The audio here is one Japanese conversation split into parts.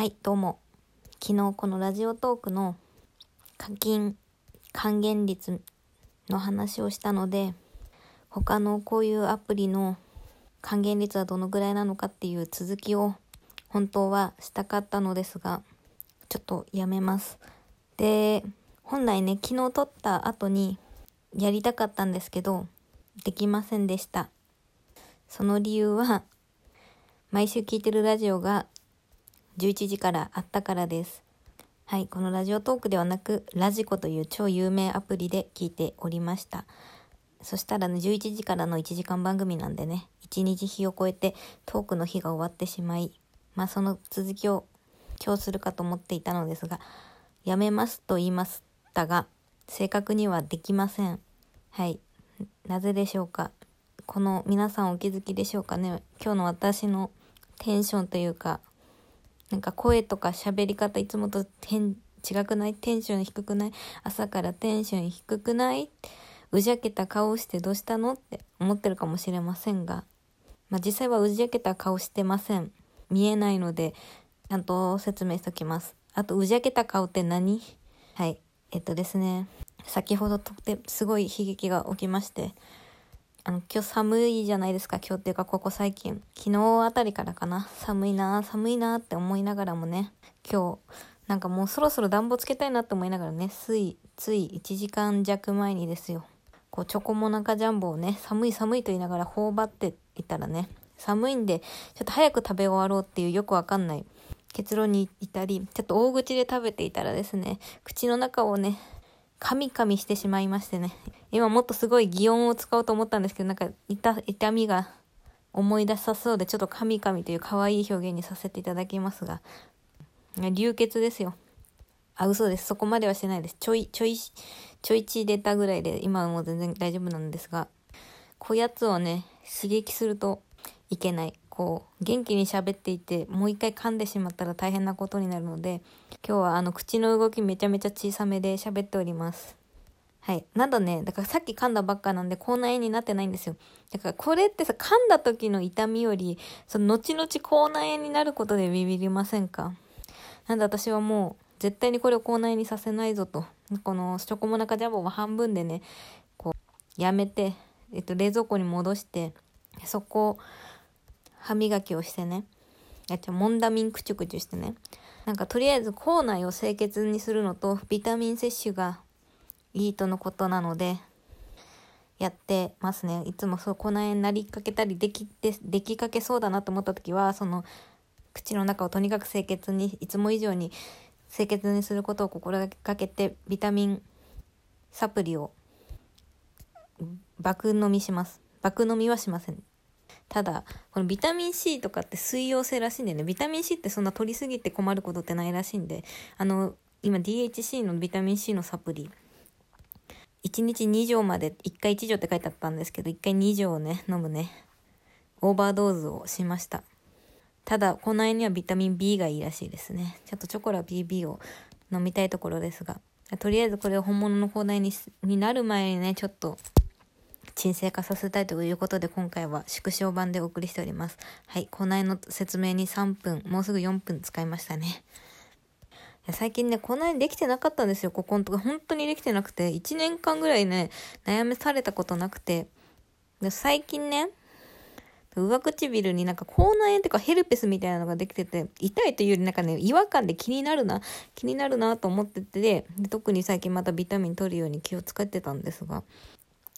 はい、どうも。昨日このラジオトークの課金還元率の話をしたので、他のこういうアプリの還元率はどのぐらいなのかっていう続きを本当はしたかったのですが、ちょっとやめます。で、本来ね、昨日撮った後にやりたかったんですけど、できませんでした。その理由は、毎週聞いてるラジオが11時からあったからです。はい、このラジオトークではなく、ラジコという超有名アプリで聞いておりました。そしたらね、11時からの1時間番組なんでね、1日日を超えてトークの日が終わってしまい、まあその続きを今日するかと思っていたのですが、やめますと言いましたが、正確にはできません。はい。なぜでしょうか？この皆さんお気づきでしょうかね？今日の私のテンションというか、なんか声とか喋り方いつもと違くない？テンション低くない？朝からテンション低くない？うじゃけた顔してどうしたの？って思ってるかもしれませんが、まあ、実際はうじゃけた顔してません。見えないので、ちゃんと説明しときます。あと、うじゃけた顔って何？はい。えっとですね、先ほどとってすごい悲劇が起きまして、あの、今日寒いじゃないですか、今日っていうかここ最近。昨日あたりからかな。寒いな寒いなって思いながらもね、今日、なんかもうそろそろ暖房つけたいなって思いながらね、つい、つい1時間弱前にですよ。こう、チョコモナカジャンボをね、寒い寒いと言いながら頬張っていたらね、寒いんで、ちょっと早く食べ終わろうっていうよくわかんない結論に至り、ちょっと大口で食べていたらですね、口の中をね、噛み噛みしてしまいましてね。今もっとすごい擬音を使おうと思ったんですけど、なんか痛、痛みが思い出さそうで、ちょっと噛み噛みという可愛い表現にさせていただきますが、流血ですよ。あ、嘘です。そこまではしてないです。ちょい、ちょい、ちょい血出たぐらいで、今はもう全然大丈夫なんですが、こやつをね、刺激するといけない。こう、元気に喋っていて、もう一回噛んでしまったら大変なことになるので、今日はあの、口の動きめちゃめちゃ小さめで喋っております。はい。なんだね、だからさっき噛んだばっかなんで口内炎になってないんですよ。だからこれってさ、噛んだ時の痛みより、その後々口内炎になることでビビりませんか？なんで私はもう、絶対にこれを口内炎にさせないぞと。このチョコモナカジャボを半分でね、こう、やめて、えっと、冷蔵庫に戻して、そこ、歯磨きをしてね。やっちゃモンダミンクチュクチュしてね。なんかとりあえず口内を清潔にするのと、ビタミン摂取がいいとのことなので、やってますね。いつもそう、口内炎になりかけたり、できて、できかけそうだなと思った時は、その、口の中をとにかく清潔に、いつも以上に清潔にすることを心がけて、ビタミンサプリを爆飲みします。爆飲みはしません。ただ、このビタミン C とかって水溶性らしいんでね、ビタミン C ってそんな取りすぎて困ることってないらしいんで、あの、今 DHC のビタミン C のサプリ、1日2錠まで、1回1錠って書いてあったんですけど、1回2錠をね、飲むね、オーバードーズをしました。ただ、この辺にはビタミン B がいいらしいですね。ちょっとチョコラ BB を飲みたいところですが、とりあえずこれを本物の口内にになる前にね、ちょっと、沈静化させたいということで今回は縮小版でお送りしております。はい、口内の説明に3分、もうすぐ4分使いましたね。最近ね、口内できてなかったんですよ、ここのとこ。本当にできてなくて、1年間ぐらいね、悩めされたことなくて。で最近ね、上唇になんか口内炎っていうかヘルペスみたいなのができてて、痛いというよりなんかね、違和感で気になるな、気になるなと思ってて、特に最近またビタミン取るように気を使ってたんですが、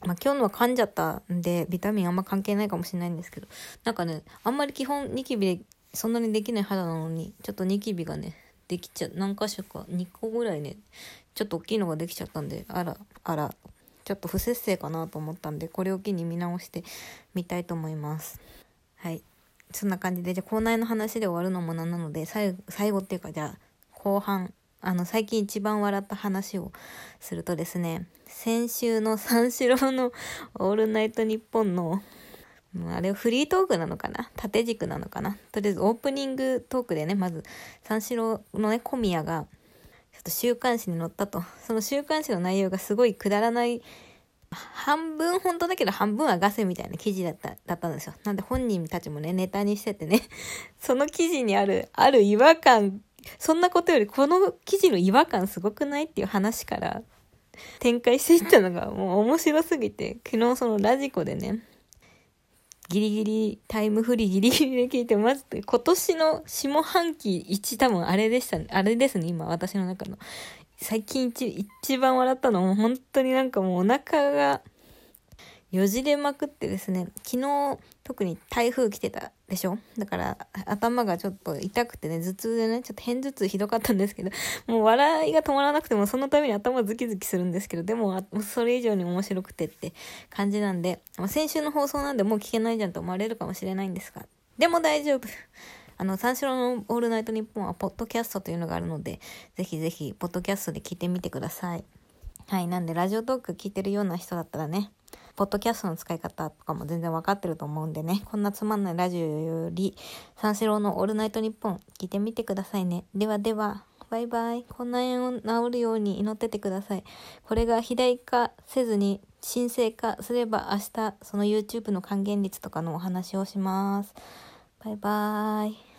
まあ今日のは噛んじゃったんで、ビタミンあんま関係ないかもしれないんですけど、なんかね、あんまり基本ニキビでそんなにできない肌なのに、ちょっとニキビがね、できちゃ、何箇所か、2個ぐらいね、ちょっと大きいのができちゃったんで、あら、あら、ちょっと不節制かなと思ったんで、これを機に見直してみたいと思います。はい。そんな感じで、じゃあ、口内の話で終わるのもなんなので、最後、最後っていうか、じゃあ、後半、あの、最近一番笑った話をするとですね、先週の三四郎のオールナイトニッポンの、あれフリートークなのかな？縦軸なのかな？とりあえずオープニングトークでね、まず三四郎のね、小宮が、ちょっと週刊誌に載ったと。その週刊誌の内容がすごいくだらない、半分本当だけど半分はガセみたいな記事だった、だったんですよ。なんで本人たちもね、ネタにしててね、その記事にある、ある違和感、そんなことよりこの記事の違和感すごくない？っていう話から展開していったのがもう面白すぎて、昨日そのラジコでね、ギリギリ、タイムフリーギリギリで聞いて、まず今年の下半期一多分あれでしたね。あれですね、今私の中の。最近一一番笑ったのも本当になんかもうお腹がよじれまくってですね、昨日特に台風来てたでしょ？だから頭がちょっと痛くてね、頭痛でね、ちょっと偏頭痛ひどかったんですけど、もう笑いが止まらなくてもそのために頭ズキズキするんですけど、でもそれ以上に面白くてって感じなんで、まあ、先週の放送なんでもう聞けないじゃんと思われるかもしれないんですが、でも大丈夫。あの、三四郎のオールナイトニッポンはポッドキャストというのがあるので、ぜひぜひ、ポッドキャストで聞いてみてください。はい、なんでラジオトーク聞いてるような人だったらね、ポッドキャストの使い方とかも全然わかってると思うんでね、こんなつまんないラジオより、三四郎のオールナイトニッポン聞いてみてくださいね。ではでは、バイバイ。こんな縁を治るように祈っててください。これが肥大化せずに神聖化すれば明日、その YouTube の還元率とかのお話をします。バイバーイ。